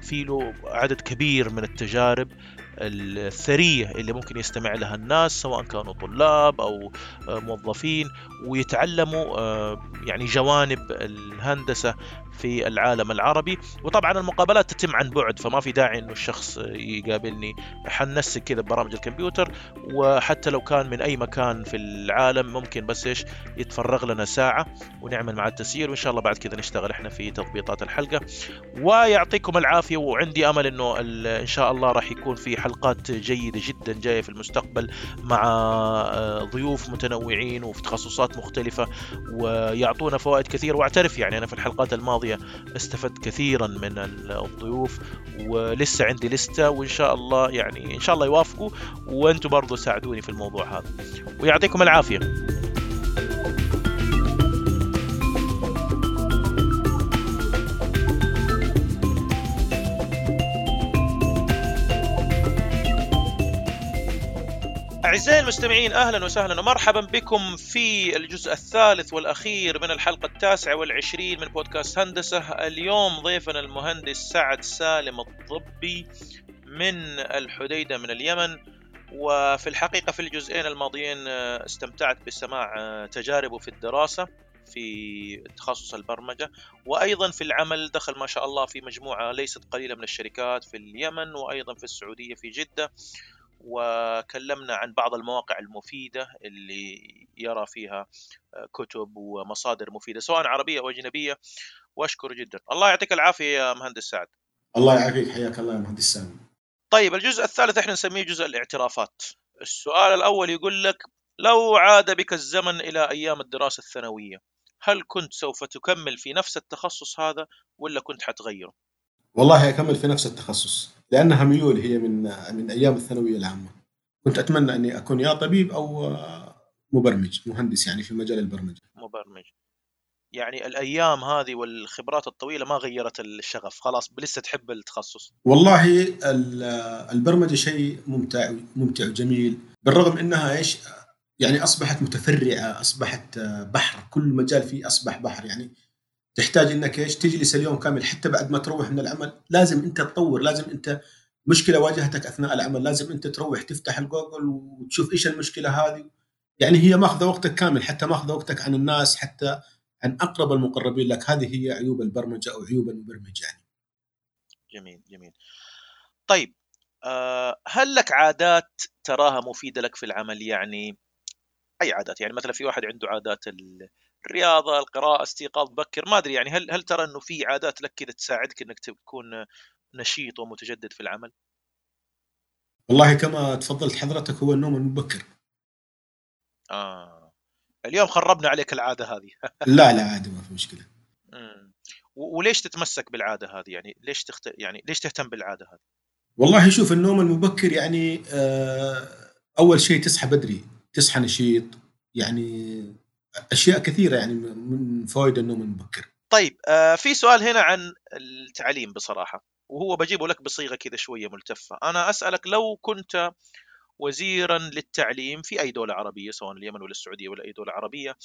في له عدد كبير من التجارب. الثرية اللي ممكن يستمع لها الناس سواء كانوا طلاب أو موظفين ويتعلموا آه، يعني جوانب الهندسة في العالم العربي. وطبعا المقابلات تتم عن بعد فما في داعي إنه الشخص يقابلني. حنسق كذا ببرامج الكمبيوتر وحتى لو كان من أي مكان في العالم ممكن بس إيش؟ يتفرغ لنا ساعة ونعمل مع التسجيل وإن شاء الله بعد كذا نشتغل إحنا في تضبيطات الحلقة. ويعطيكم العافية وعندي أمل إنه إن شاء الله راح يكون في حلقات جيدة جدا جاية في المستقبل مع آه، ضيوف متنوعين وفي تخصصات مختلفة ويعطونا فوائد كثير واعترف يعني أنا في الحلقات الماضية استفدت كثيرا من الضيوف ولسه عندي لستة وإن شاء الله يعني إن شاء الله يوافقوا وأنتم برضو ساعدوني في الموضوع هذا. ويعطيكم العافية. أعزائي المستمعين أهلا وسهلا ومرحبا بكم في الجزء الثالث والأخير من الحلقة التاسعة والعشرين من بودكاست هندسة. اليوم ضيفنا المهندس سعد سالم الضبي من الحديدة من اليمن وفي الحقيقة في الجزئين الماضيين استمتعت بسماع تجاربه في الدراسة في تخصص البرمجة وأيضا في العمل. دخل ما شاء الله في مجموعة ليست قليلة من الشركات في اليمن وأيضا في السعودية في جدة. وكلمنا عن بعض المواقع المفيدة اللي يرى فيها كتب ومصادر مفيدة سواء عربية أو أجنبية. وأشكر جدا. الله يعطيك العافية يا مهندس سعد. الله يعافيك. حياك الله يا مهندس سامي. طيب الجزء الثالث إحنا نسميه جزء الاعترافات. السؤال الأول يقول لك لو عاد بك الزمن إلى أيام الدراسة الثانوية هل كنت سوف تكمل في نفس التخصص هذا ولا كنت حتغيره؟ والله أكمل في نفس التخصص لأنها ميول هي من من أيام الثانوية العامة. كنت أتمنى أني أكون يا طبيب أو مبرمج مهندس يعني في مجال البرمجة. مبرمج. يعني الأيام هذه والخبرات الطويلة ما غيرت الشغف خلاص لسه تحب التخصص. والله البرمجة شيء ممتع ممتع وجميل بالرغم إنها إيش يعني أصبحت متفرعة أصبحت بحر كل مجال فيه أصبح بحر. يعني تحتاج إنك إيش تجلس اليوم كامل حتى بعد ما تروح من العمل. لازم أنت تطور لازم أنت مشكلة واجهتك أثناء العمل لازم أنت تروح تفتح الجوجل وتشوف إيش المشكلة هذه. يعني هي ماخذة وقتك كامل حتى ماخذة وقتك عن الناس حتى عن أقرب المقربين لك. هذه هي عيوب البرمجة أو عيوب المبرمج يعني. جميل جميل. طيب آه، هل لك عادات تراها مفيدة لك في العمل؟ يعني أي عادات؟ يعني مثلا في واحد عنده عادات الرياضه القراءة استيقاظ بكر ما أدري يعني هل هل ترى إنه في عادات لك كذا تساعدك إنك تكون نشيط ومتجدد في العمل؟ والله كما تفضلت حضرتك هو النوم المبكر. آه. اليوم خربنا عليك العادة هذه. لا لا عادي ما في مشكلة. وليش تتمسك بالعادة هذه؟ يعني ليش تخت... يعني ليش تهتم بالعادة هذه؟ والله شوف النوم المبكر يعني آه أول شيء تصحى بدري تصحى نشيط يعني أشياء كثيرة يعني من فوائد النوم المبكر طيب آه في سؤال هنا عن التعليم بصراحة وهو بجيبه لك بصيغة كذا شوية ملتفة. أنا أسألك لو كنت وزيرا للتعليم في أي دولة عربية سواء اليمن ولا السعودية ولا أي دولة عربية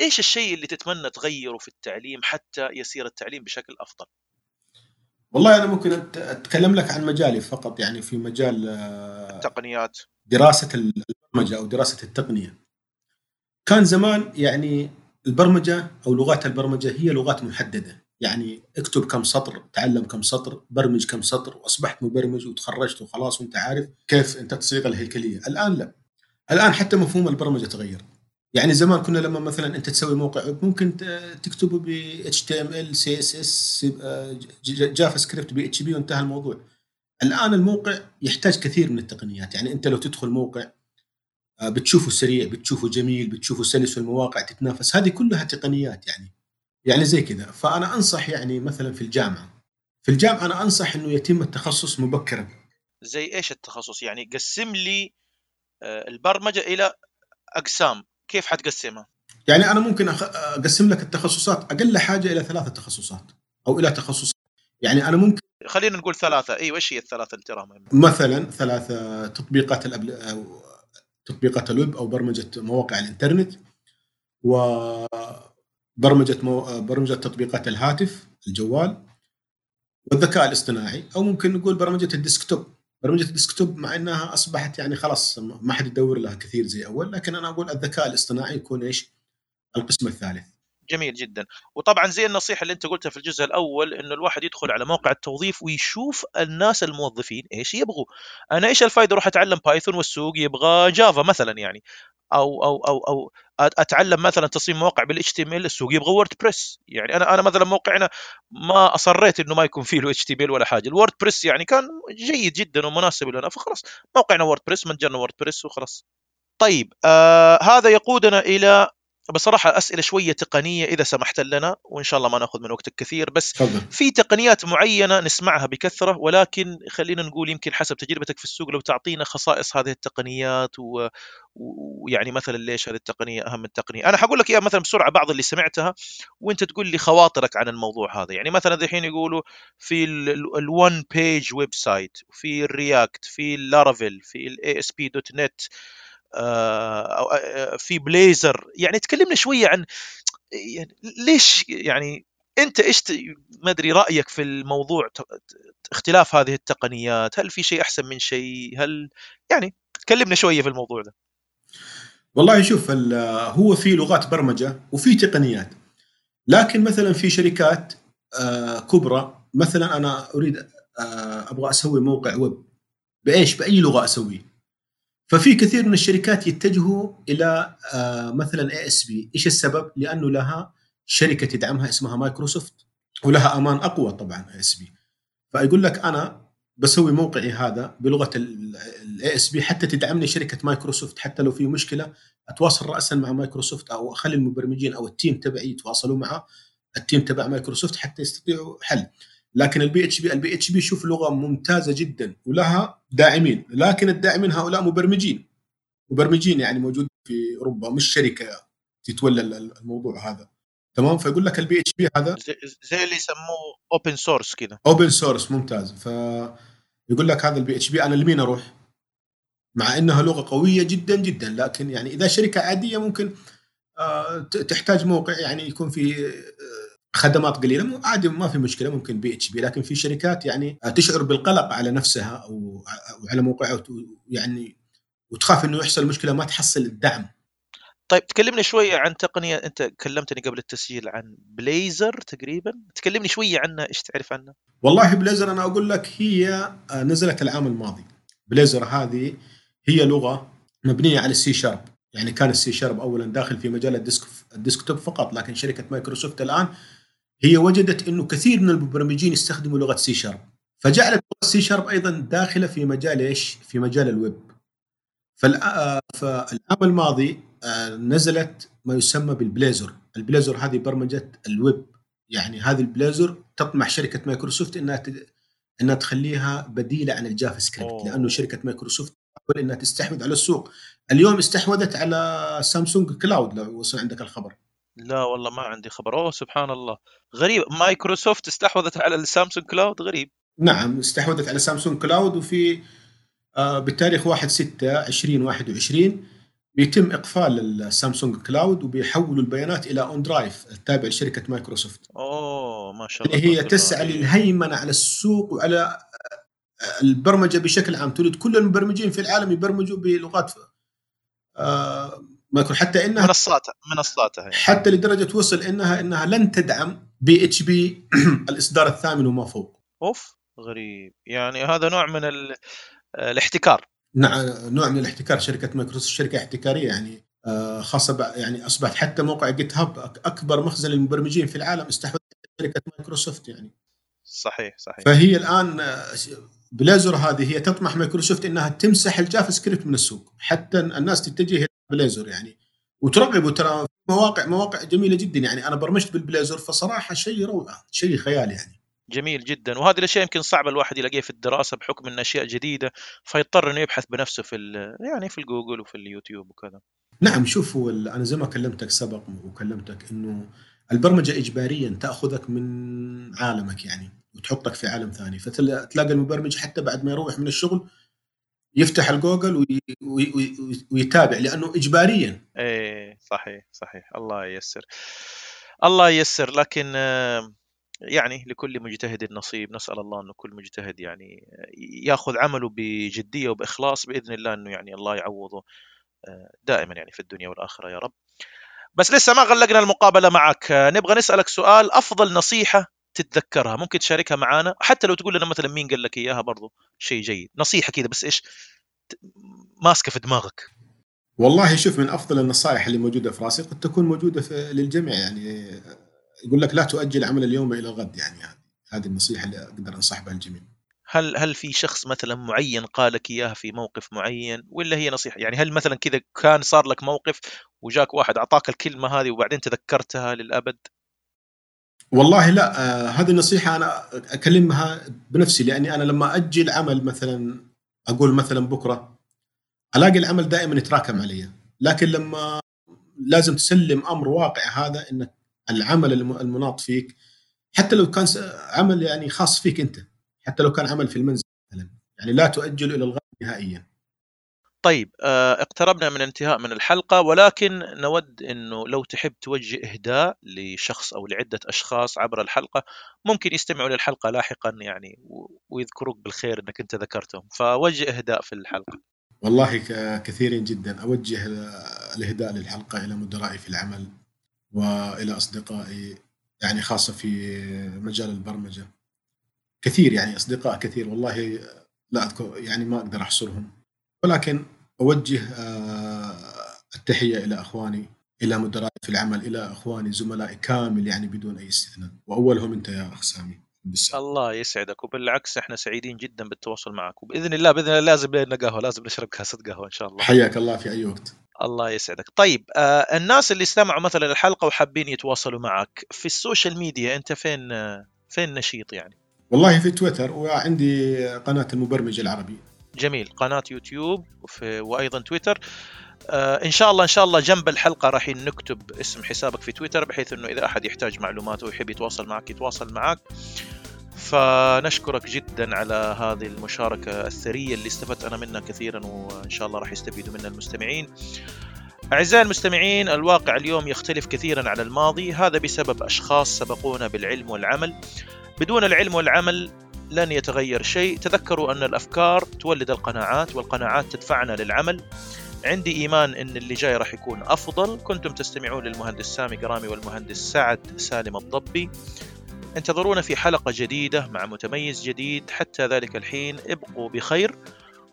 إيش الشيء اللي تتمنى تغيره في التعليم حتى يسير التعليم بشكل أفضل؟ والله أنا ممكن أتكلم لك عن مجالي فقط يعني في مجال آه، التقنيات. دراسة البرمجة أو دراسة التقنية. كان زمان يعني البرمجة أو لغات البرمجة هي لغات محددة. يعني اكتب كم سطر تعلم كم سطر برمج كم سطر واصبحت مبرمج وتخرجت وخلاص وأنت عارف كيف أنت تصيغ الهيكلية. الآن لا. الآن حتى مفهوم البرمجة تغير. يعني زمان كنا لما مثلا أنت تسوي موقع ممكن تكتبه ب HTML CSS JavaScript PHP وانتهى الموضوع. الآن الموقع يحتاج كثير من التقنيات. يعني أنت لو تدخل موقع آه، بتشوفه سريع بتشوفه جميل بتشوفه سلس والمواقع تتنافس. هذه كلها تقنيات يعني يعني زي كذا. فأنا أنصح يعني مثلا في الجامعة في الجامعة أنا أنصح إنه يتم التخصص مبكرا. زي إيش التخصص؟ يعني قسم لي آه، البرمجة إلى أقسام. كيف حتقسمها؟ يعني أنا ممكن أقسم لك التخصصات أقل حاجة إلى ثلاثة تخصصات أو إلى تخصص. يعني أنا ممكن خلينا نقول ثلاثة. إيوه إيش هي الثلاثة اللي مثلا ثلاثة تطبيقات الأبل... تطبيقات الويب أو برمجة مواقع الإنترنت و برمجة مو... برمجة تطبيقات الهاتف الجوال والذكاء الاصطناعي أو ممكن نقول برمجة ال desktop. برمجة ال desktop مع إنها أصبحت يعني خلاص ما حد يدور لها كثير زي أول لكن أنا أقول الذكاء الاصطناعي يكون إيش؟ القسم الثالث. جميل جدا. وطبعا زي النصيحة اللي أنت قلتها في الجزء الأول إنه الواحد يدخل على موقع التوظيف ويشوف الناس الموظفين إيش يبغوا. أنا إيش الفائده أروح أتعلم Python والسوق؟ يبغى Java مثلا يعني. أو أو أو أو أتعلم مثلا تصميم مواقع بال HTML السوق يبغى WordPress يعني أنا أنا مثلا موقعنا ما أصريت إنه ما يكون فيه له HTML ولا حاجة. ال WordPress يعني كان جيد جدا ومناسب لنا فخلاص. موقعنا WordPress متجرنا WordPress وخلاص. طيب آه هذا يقودنا إلى بصراحة أسئلة شوية تقنية إذا سمحت لنا وإن شاء الله ما نأخذ من وقتك كثير بس تفضل. في تقنيات معينة نسمعها بكثرة ولكن خلينا نقول يمكن حسب تجربتك في السوق لو تعطينا خصائص هذه التقنيات ويعني مثلا ليش هذه التقنية أهم التقنية أنا حقول لك إياها مثلا بسرعة بعض اللي سمعتها وأنت تقول لي خواطرك عن الموضوع هذا يعني مثلا الحين يقولوا في ال one page website في ال React في ال Laravel في ال ASP.NET آه، آه، في Blazor. يعني تكلمنا شوية عن يعني ليش يعني أنت إيش ما أدري رأيك في الموضوع اختلاف هذه التقنيات؟ هل في شيء أحسن من شيء؟ هل يعني تكلمنا شوية في الموضوع ده. والله شوف هو في لغات برمجة وفي تقنيات. لكن مثلا في شركات آه، كبرى مثلا أنا أريد آه، أبغى أسوي موقع ويب. بإيش؟ بأي لغة أسويه. ففي كثير من الشركات يتجهوا إلى آه، مثلا ASP، إيش السبب؟ لأنه لها شركة تدعمها اسمها مايكروسوفت ولها أمان أقوى طبعا ASP. فيقول لك أنا بسوي موقعي هذا بلغة ال ASP حتى تدعمني شركة مايكروسوفت حتى لو في مشكلة أتواصل رأسا مع مايكروسوفت أو أخلي المبرمجين أو ال team تبعي يتواصلوا مع ال team تبع مايكروسوفت حتى يستطيعوا حل. لكن البي اتش بي البي اتش بي شوف لغة ممتازة جدا ولها داعمين لكن الداعمين هؤلاء مبرمجين. مبرمجين يعني موجود في أوروبا مش شركة تتولى الموضوع هذا. تمام؟ فيقول لك البي اتش بي هذا زي اللي يسموه open source كذا open source ممتاز. ف يقول لك هذا ال PHP أنا لمين أروح؟ مع إنها لغة قوية جدا جدا لكن يعني إذا شركة عادية ممكن آه، تحتاج موقع يعني يكون في خدمات قليلة عادي ما في مشكلة ممكن PHP. لكن في شركات يعني تشعر بالقلق على نفسها أو على موقعها يعني وتخاف إنه يحصل مشكلة ما تحصل الدعم. طيب تكلمني شوية عن تقنية أنت كلمتني قبل التسجيل عن Blazor تقريبا. تكلمني شوية عنها إيش تعرف عنها؟ والله Blazor أنا أقول لك هي نزلت العام الماضي. Blazor هذه هي لغة مبنية على ال C sharp يعني كان ال C sharp اولا داخل في مجال ال desk ال desktop فقط لكن شركة مايكروسوفت الآن هي وجدت إنه كثير من المبرمجين يستخدموا لغة C sharp. فجعلت لغة C sharp أيضا داخلة في مجال إيش؟ في مجال الويب. فالعام الماضي آه، نزلت ما يسمى بال Blazor. ال Blazor هذه برمجة الويب. يعني هذه ال Blazor تطمح شركة مايكروسوفت إنها إنها تخليها بديلة عن ال JavaScript. لأنه شركة مايكروسوفت تحاول إنها تستحوذ على السوق. اليوم استحوذت على Samsung Cloud لو وصل عندك الخبر. لا والله ما عندي خبر. أوه سبحان الله. غريب. مايكروسوفت استحوذت على ال Samsung Cloud؟ غريب. نعم استحوذت على Samsung Cloud وفي آه بالتاريخ 1 6 2021 بيتم إقفال ال Samsung Cloud وبيحولوا البيانات إلى OneDrive التابع لشركة مايكروسوفت. أوه ما شاء الله اللي هي تسعى للهيمنة على السوق وعلى آه، البرمجة بشكل عام. تريد كل المبرمجين في العالم يبرمجوا بلغات آه ما يكون حتى إنها منصاتها منصاتها يعني. حتى لدرجة وصل إنها إنها لن تدعم PHP الإصدار الثامن وما فوق. أوف غريب. يعني هذا نوع من الاحتكار. نعم نوع من الاحتكار. شركة مايكروسوفت شركة احتكارية يعني آه، خاصة يعني أصبحت حتى موقع GitHub أكبر مخزن للمبرمجين في العالم استحوذت شركة مايكروسوفت يعني. صحيح صحيح. فهي الآن آه، Blazor هذه هي تطمح مايكروسوفت إنها تمسح ال JavaScript من السوق. حتى الناس تتجه Blazor يعني. وترغب وترى مواقع مواقع جميلة جدا يعني. أنا برمجت بال Blazor فصراحة شيء روعة شيء خيال يعني. جميل جدا. وهذه الأشياء يمكن صعبة الواحد يلاقيها في الدراسة بحكم إن أشياء جديدة فيضطر إنه يبحث بنفسه في يعني في الجوجل وفي اليوتيوب وكذا. نعم شوف أنا زي ما كلمتك سبق وكلمتك إنه البرمجة اجباريا تأخذك من عالمك يعني وتحطك في عالم ثاني. فتلاقي المبرمج حتى بعد ما يروح من الشغل يفتح الجوجل وي وي ويتابع لأنه اجباريا. إيه صحيح صحيح. الله ييسر. الله ييسر. لكن يعني لكل مجتهد نصيب نسأل الله أنه كل مجتهد يعني يأخذ عمله بجدية وبإخلاص بإذن الله أنه يعني الله يعوضه آه، دائما يعني في الدنيا والآخرة يا رب. بس لسه ما غلقنا المقابلة معك. نبغى نسألك سؤال. أفضل نصيحة تتذكرها ممكن تشاركها معنا حتى لو تقول لنا مثلا مين قال لك إياها برضو شيء جيد. نصيحة كذا بس إيش ماسكة في دماغك. والله شوف من أفضل النصائح اللي موجودة في راسي قد تكون موجودة في للجميع يعني يقول لك لا تؤجل عمل اليوم إلى الغد يعني هذه النصيحة اللي أقدر انصح بها الجميع هل هل في شخص مثلا معين قال لك إياها في موقف معين ولا هي نصيحة؟ يعني هل مثلا كذا كان صار لك موقف وجاك واحد أعطاك الكلمة هذه وبعدين تذكرتها للأبد؟ والله لا آه هذه النصيحة أنا أكلمها بنفسي لأني أنا لما أجل عمل مثلا أقول مثلا بكرة ألاقي العمل دائما يتراكم علي. لكن لما لازم تسلم أمر واقع هذا أنك العمل المناط فيك حتى لو كان عمل يعني خاص فيك أنت حتى لو كان عمل في المنزل مثلا يعني لا تؤجل إلى الغد نهائيا. طيب آه، اقتربنا من انتهاء من الحلقة ولكن نود أنه لو تحب توجه إهداء لشخص أو لعدة أشخاص عبر الحلقة ممكن يستمعوا للحلقة لاحقا يعني ويذكروك بالخير أنك أنت ذكرتهم. فوجه إهداء في الحلقة. والله كثيرين جدا. أوجه الإهداء للحلقة إلى مدرائي في العمل وإلى أصدقائي يعني خاصة في مجال البرمجة. كثير يعني أصدقاء كثير. والله لا أذكر يعني ما أقدر أحصرهم. ولكن أوجه آه، التحية إلى أخواني إلى مدرائي في العمل إلى أخواني زملائي كامل يعني بدون أي استثناء. وأولهم أنت يا أخ سامي. بالسلام. الله يسعدك. وبالعكس إحنا سعيدين جدا بالتواصل معك. وبإذن الله بإذن الله لازم لنا قهوة لازم نشرب كاسه قهوة إن شاء الله. حياك الله في أي وقت. الله يسعدك. طيب آه الناس اللي استمعوا مثلا الحلقة وحابين يتواصلوا معك في ال social media أنت فين آه فين نشيط يعني؟ والله في تويتر وعندي قناة المبرمج العربي. جميل. قناة يوتيوب وأيضا تويتر. آه إن شاء الله إن شاء الله جنب الحلقة راح نكتب اسم حسابك في تويتر بحيث إنه إذا أحد يحتاج معلومات ويحب يتواصل معك يتواصل معك. فنشكرك جدا على هذه المشاركة الثرية اللي استفدت أنا منها كثيرا وإن شاء الله راح يستفيدوا منها المستمعين. أعزائي المستمعين الواقع اليوم يختلف كثيرا عن الماضي. هذا بسبب أشخاص سبقونا بالعلم والعمل. بدون العلم والعمل لن يتغير شيء. تذكروا أن الأفكار تولد القناعات والقناعات تدفعنا للعمل. عندي إيمان أن اللي جاي راح يكون أفضل. كنتم تستمعون للمهندس سامي قرامي والمهندس سعد سالم الضبي. انتظرونا في حلقة جديدة مع متميز جديد. حتى ذلك الحين ابقوا بخير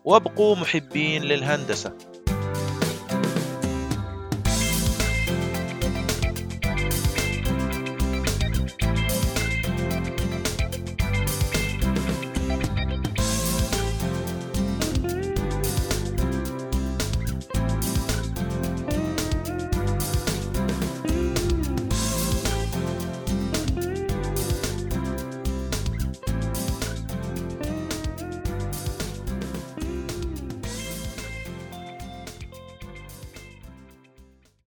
وابقوا محبين للهندسة.